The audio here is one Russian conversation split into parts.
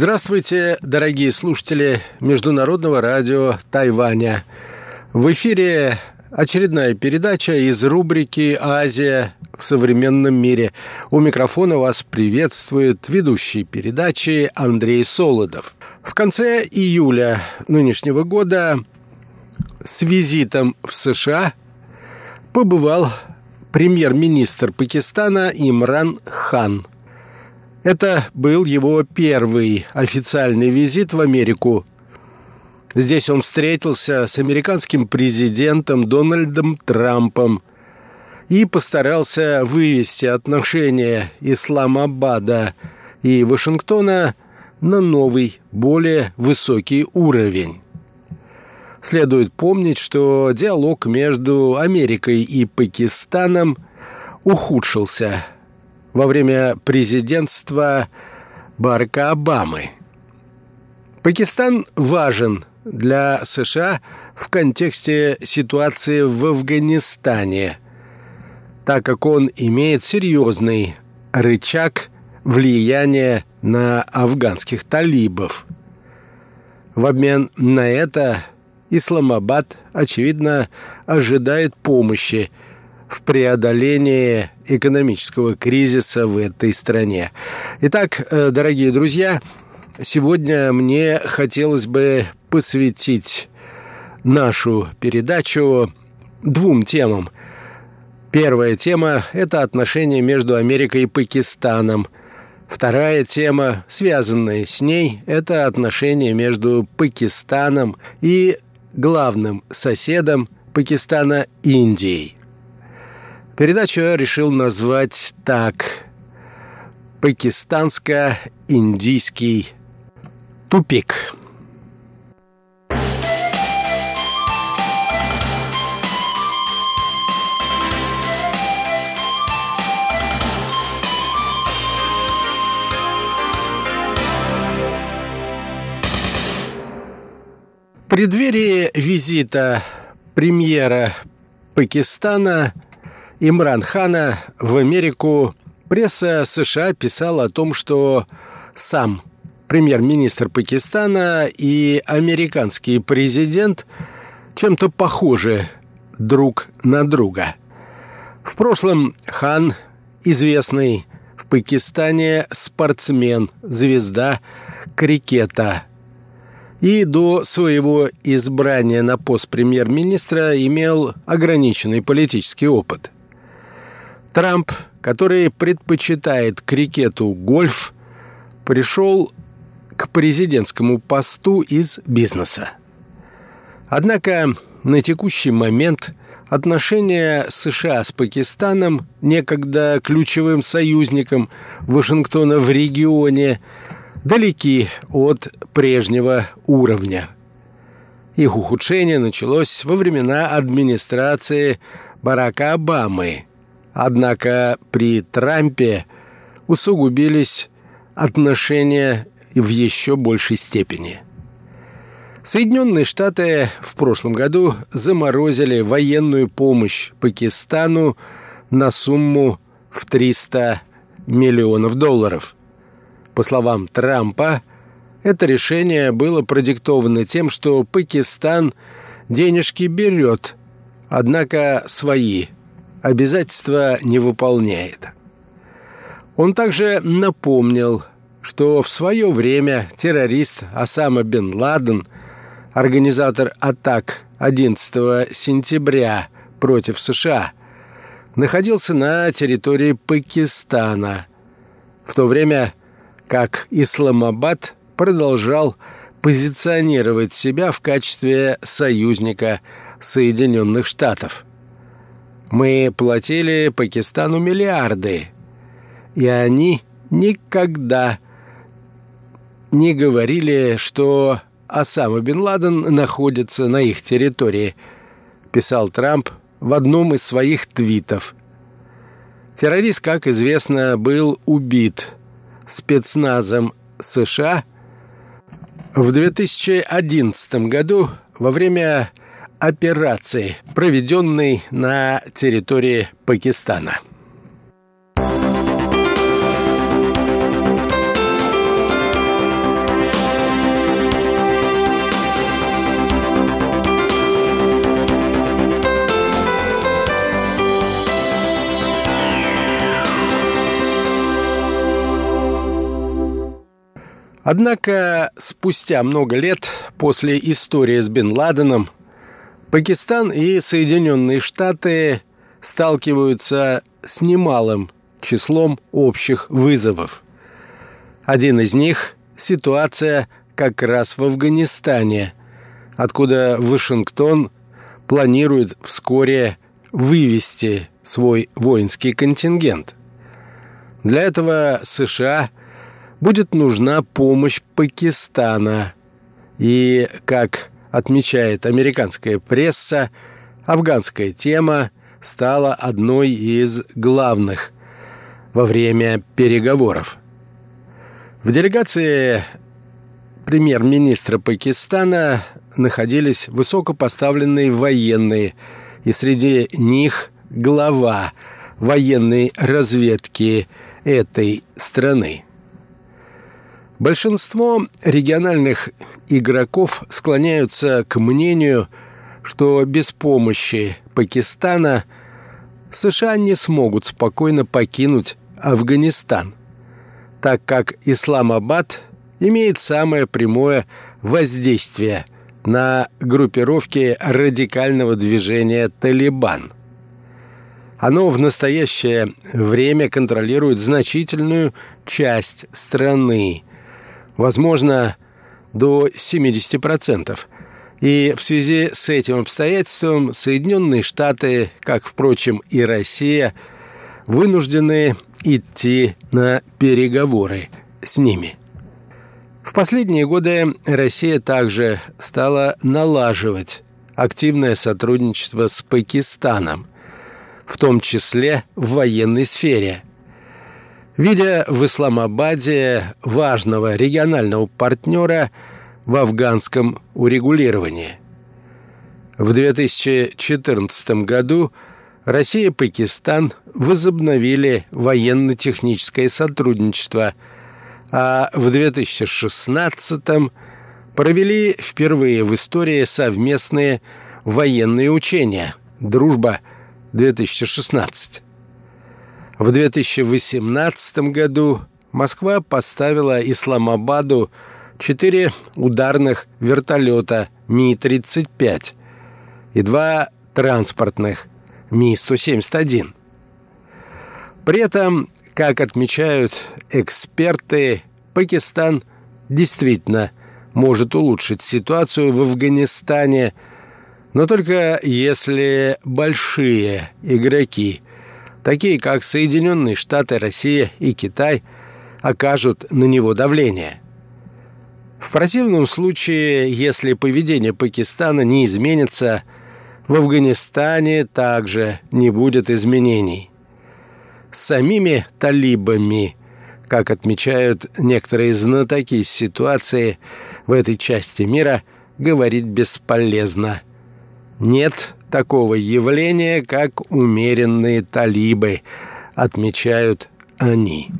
Здравствуйте, дорогие слушатели Международного радио Тайваня. В эфире очередная передача из рубрики «Азия в современном мире». У микрофона вас приветствует ведущий передачи Андрей Солодов. В конце июля нынешнего года с визитом в США побывал премьер-министр Пакистана Имран Хан – это был его первый официальный визит в Америку. Здесь он встретился с американским президентом Дональдом Трампом и постарался вывести отношения Исламабада и Вашингтона на новый, более высокий уровень. Следует помнить, что диалог между Америкой и Пакистаном ухудшился – во время президентства Барака Обамы. Пакистан важен для США в контексте ситуации в Афганистане, так как он имеет серьезный рычаг влияния на афганских талибов. В обмен на это Исламабад, очевидно, ожидает помощи – в преодолении экономического кризиса в этой стране. Итак, э, дорогие друзья, сегодня мне хотелось бы посвятить нашу передачу двум темам. Первая тема – это отношения между Америкой и Пакистаном. Вторая тема, связанная с ней, это отношения между Пакистаном и главным соседом Пакистана – Индией. Передачу я решил назвать так «Пакистанско-индийский тупик». В преддверии визита премьера Пакистана – Имран Хана в Америку. Пресса США писала о том, что сам премьер-министр Пакистана и американский президент чем-то похожи друг на друга. В прошлом Хан, известный в Пакистане спортсмен, звезда крикета, и до своего избрания на пост премьер-министра имел ограниченный политический опыт – Трамп, который предпочитает крикету гольф, пришел к президентскому посту из бизнеса. Однако на текущий момент отношения США с Пакистаном, некогда ключевым союзником Вашингтона в регионе, далеки от прежнего уровня. Их ухудшение началось во времена администрации Барака Обамы – Однако при Трампе усугубились отношения в еще большей степени. Соединенные Штаты в прошлом году заморозили военную помощь Пакистану на сумму в 300 миллионов долларов. По словам Трампа, это решение было продиктовано тем, что Пакистан денежки берет, однако свои – обязательства не выполняет. Он также напомнил, что в свое время террорист Осама бен Ладен, организатор атак 11 сентября против США, находился на территории Пакистана, в то время как Исламабад продолжал позиционировать себя в качестве союзника Соединенных Штатов – мы платили Пакистану миллиарды, и они никогда не говорили, что Осама бен Ладен находится на их территории, писал Трамп в одном из своих твитов. Террорист, как известно, был убит спецназом США в 2011 году во время операции, проведенной на территории Пакистана. Однако спустя много лет после истории с Бен Ладеном Пакистан и Соединенные Штаты сталкиваются с немалым числом общих вызовов. Один из них – ситуация как раз в Афганистане, откуда Вашингтон планирует вскоре вывести свой воинский контингент. Для этого США будет нужна помощь Пакистана. И, как отмечает американская пресса, афганская тема стала одной из главных во время переговоров. В делегации премьер-министра Пакистана находились высокопоставленные военные, и среди них глава военной разведки этой страны. Большинство региональных игроков склоняются к мнению, что без помощи Пакистана США не смогут спокойно покинуть Афганистан, так как Исламабад имеет самое прямое воздействие на группировки радикального движения «Талибан». Оно в настоящее время контролирует значительную часть страны, возможно, до 70%. И в связи с этим обстоятельством Соединенные Штаты, как, впрочем, и Россия, вынуждены идти на переговоры с ними. В последние годы Россия также стала налаживать активное сотрудничество с Пакистаном, в том числе в военной сфере – видя в Исламабаде важного регионального партнера в афганском урегулировании. В 2014 году Россия и Пакистан возобновили военно-техническое сотрудничество, а в 2016 провели впервые в истории совместные военные учения «Дружба-2016». В 2018 году Москва поставила Исламабаду четыре ударных вертолета Ми-35 и два транспортных Ми-171. При этом, как отмечают эксперты, Пакистан действительно может улучшить ситуацию в Афганистане, но только если большие игроки такие как Соединенные Штаты, Россия и Китай, окажут на него давление. В противном случае, если поведение Пакистана не изменится, в Афганистане также не будет изменений. С самими талибами, как отмечают некоторые знатоки ситуации в этой части мира, говорить бесполезно. Нет такого явления, как умеренные талибы, отмечают они.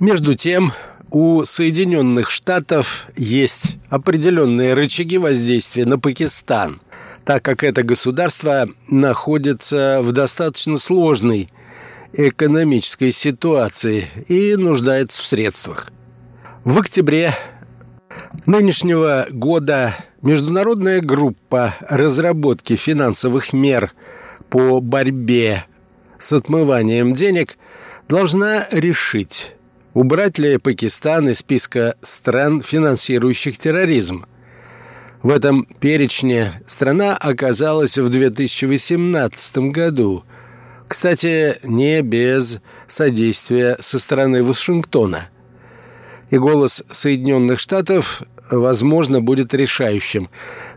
Между тем, у Соединенных Штатов есть определенные рычаги воздействия на Пакистан, так как это государство находится в достаточно сложной экономической ситуации и нуждается в средствах. В октябре нынешнего года международная группа разработки финансовых мер по борьбе с отмыванием денег должна решить, убрать ли Пакистан из списка стран, финансирующих терроризм. В этом перечне страна оказалась в 2018 году. Кстати, не без содействия со стороны Вашингтона. И голос Соединенных Штатов, возможно, будет решающим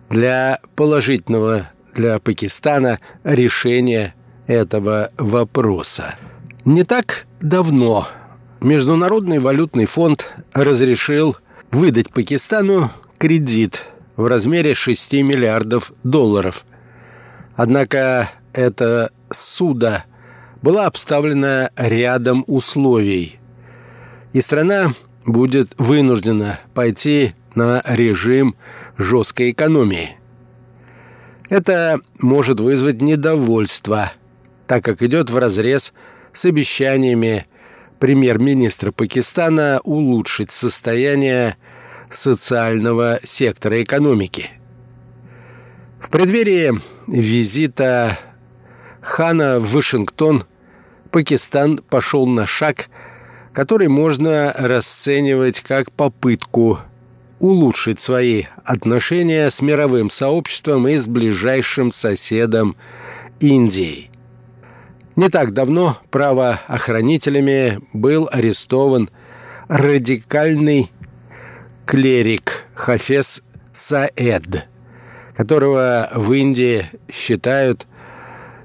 для положительного для Пакистана решения этого вопроса. Не так давно Международный валютный фонд разрешил выдать Пакистану кредит в размере 6 миллиардов долларов. Однако эта суда была обставлена рядом условий, и страна будет вынуждена пойти на режим жесткой экономии. Это может вызвать недовольство, так как идет вразрез с обещаниями премьер-министра Пакистана улучшить состояние социального сектора экономики. В преддверии визита Хана в Вашингтон Пакистан пошел на шаг, который можно расценивать как попытку улучшить свои отношения с мировым сообществом и с ближайшим соседом Индией. Не так давно правоохранителями был арестован радикальный клерик Хафес Саэд, которого в Индии считают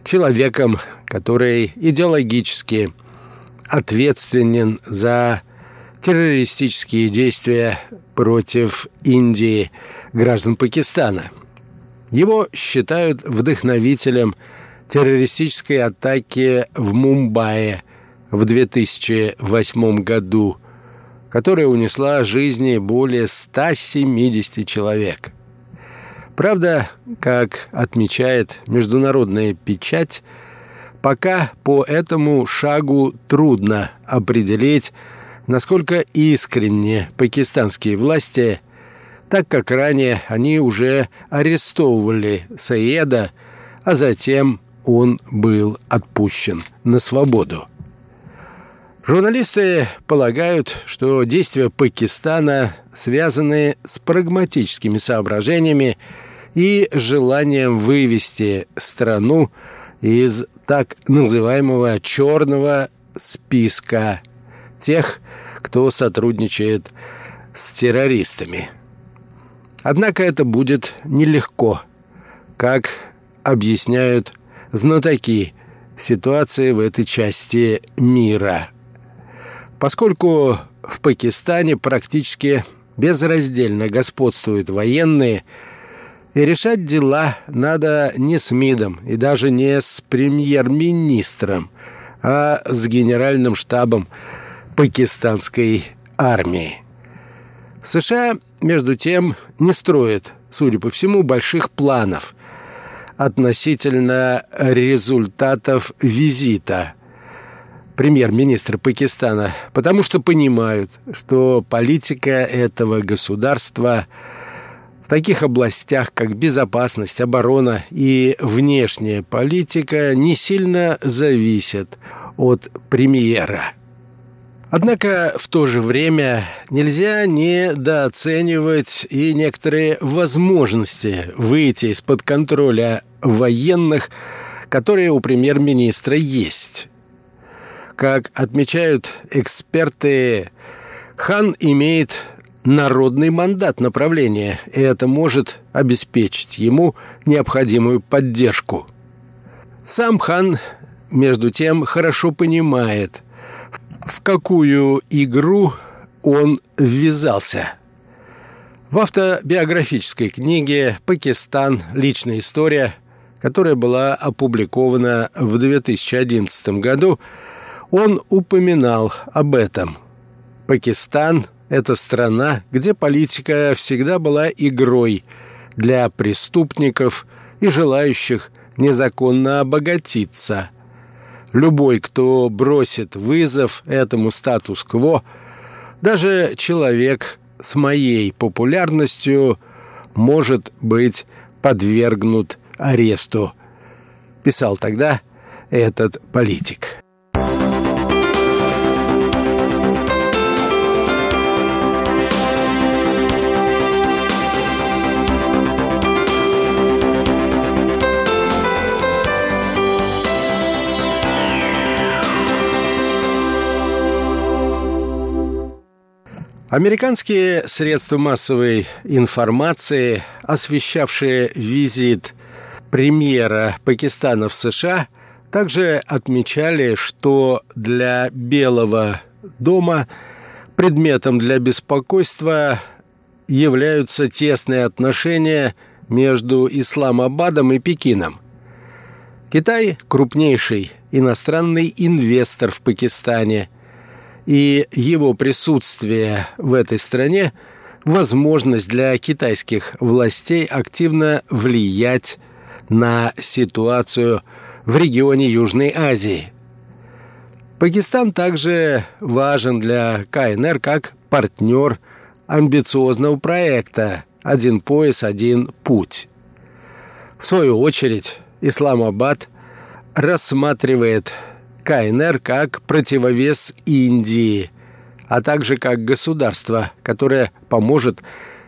человеком, который идеологически ответственен за террористические действия против Индии граждан Пакистана. Его считают вдохновителем террористической атаки в Мумбаи в 2008 году, которая унесла жизни более 170 человек. Правда, как отмечает международная печать, пока по этому шагу трудно определить, насколько искренне пакистанские власти, так как ранее они уже арестовывали Саеда, а затем он был отпущен на свободу. Журналисты полагают, что действия Пакистана связаны с прагматическими соображениями и желанием вывести страну из так называемого черного списка тех, кто сотрудничает с террористами. Однако это будет нелегко, как объясняют знатоки ситуации в этой части мира. Поскольку в Пакистане практически безраздельно господствуют военные, и решать дела надо не с МИДом и даже не с премьер-министром, а с генеральным штабом пакистанской армии. США, между тем, не строят, судя по всему, больших планов относительно результатов визита премьер-министра Пакистана, потому что понимают, что политика этого государства в таких областях, как безопасность, оборона и внешняя политика, не сильно зависят от премьера – Однако в то же время нельзя недооценивать и некоторые возможности выйти из-под контроля военных, которые у премьер-министра есть. Как отмечают эксперты, хан имеет народный мандат направления, и это может обеспечить ему необходимую поддержку. Сам хан, между тем, хорошо понимает – в какую игру он ввязался. В автобиографической книге «Пакистан. Личная история», которая была опубликована в 2011 году, он упоминал об этом. Пакистан – это страна, где политика всегда была игрой для преступников и желающих незаконно обогатиться – Любой, кто бросит вызов этому статус-кво, даже человек с моей популярностью может быть подвергнут аресту, писал тогда этот политик. Американские средства массовой информации, освещавшие визит премьера Пакистана в США, также отмечали, что для Белого дома предметом для беспокойства являются тесные отношения между Исламабадом и Пекином. Китай – крупнейший иностранный инвестор в Пакистане, и его присутствие в этой стране – возможность для китайских властей активно влиять на ситуацию в регионе Южной Азии. Пакистан также важен для КНР как партнер амбициозного проекта «Один пояс, один путь». В свою очередь, Исламабад рассматривает КНР как противовес Индии, а также как государство, которое поможет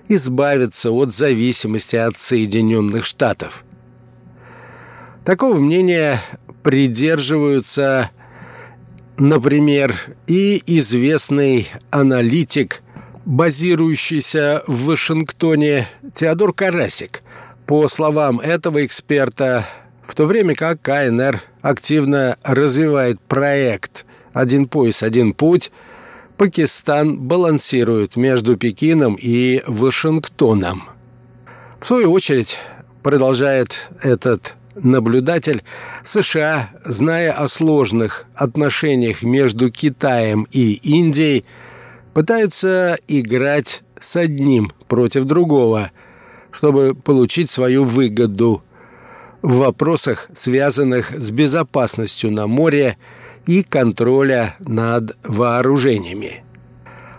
избавиться от зависимости от Соединенных Штатов. Такого мнения придерживаются, например, и известный аналитик, базирующийся в Вашингтоне Теодор Карасик. По словам этого эксперта, в то время как КНР активно развивает проект «Один пояс, один путь», Пакистан балансирует между Пекином и Вашингтоном. В свою очередь, продолжает этот наблюдатель, США, зная о сложных отношениях между Китаем и Индией, пытаются играть с одним против другого, чтобы получить свою выгоду в вопросах, связанных с безопасностью на море и контроля над вооружениями.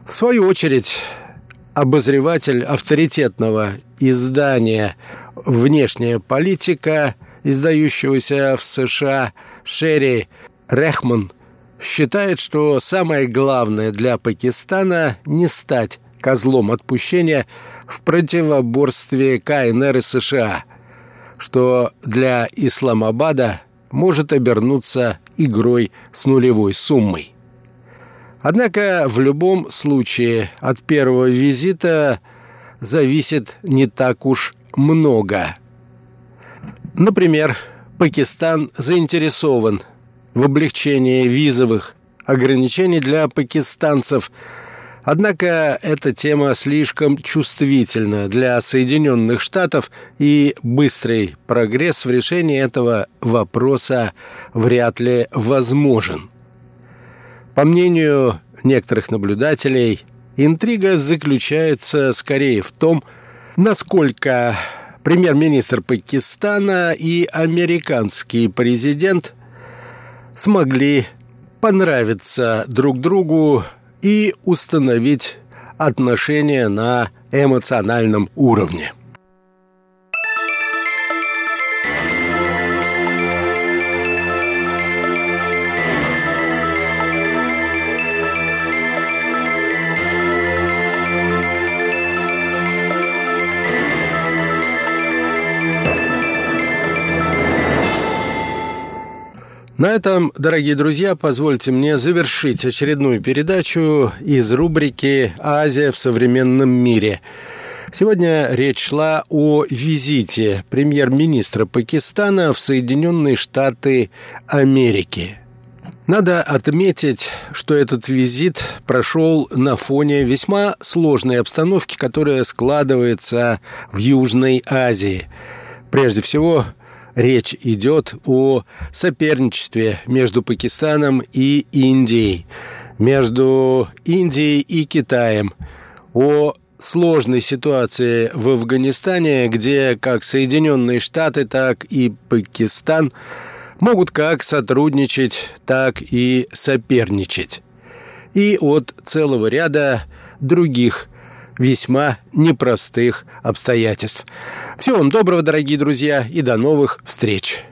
В свою очередь, обозреватель авторитетного издания «Внешняя политика», издающегося в США Шерри Рехман, считает, что самое главное для Пакистана не стать козлом отпущения в противоборстве КНР и США – что для Исламабада может обернуться игрой с нулевой суммой. Однако в любом случае от первого визита зависит не так уж много. Например, Пакистан заинтересован в облегчении визовых ограничений для пакистанцев – Однако эта тема слишком чувствительна для Соединенных Штатов, и быстрый прогресс в решении этого вопроса вряд ли возможен. По мнению некоторых наблюдателей, интрига заключается скорее в том, насколько премьер-министр Пакистана и американский президент смогли понравиться друг другу и установить отношения на эмоциональном уровне. На этом, дорогие друзья, позвольте мне завершить очередную передачу из рубрики «Азия в современном мире». Сегодня речь шла о визите премьер-министра Пакистана в Соединенные Штаты Америки. Надо отметить, что этот визит прошел на фоне весьма сложной обстановки, которая складывается в Южной Азии. Прежде всего, речь идет о соперничестве между Пакистаном и Индией, между Индией и Китаем, о сложной ситуации в Афганистане, где как Соединенные Штаты, так и Пакистан могут как сотрудничать, так и соперничать. И от целого ряда других весьма непростых обстоятельств. Всего вам доброго, дорогие друзья, и до новых встреч!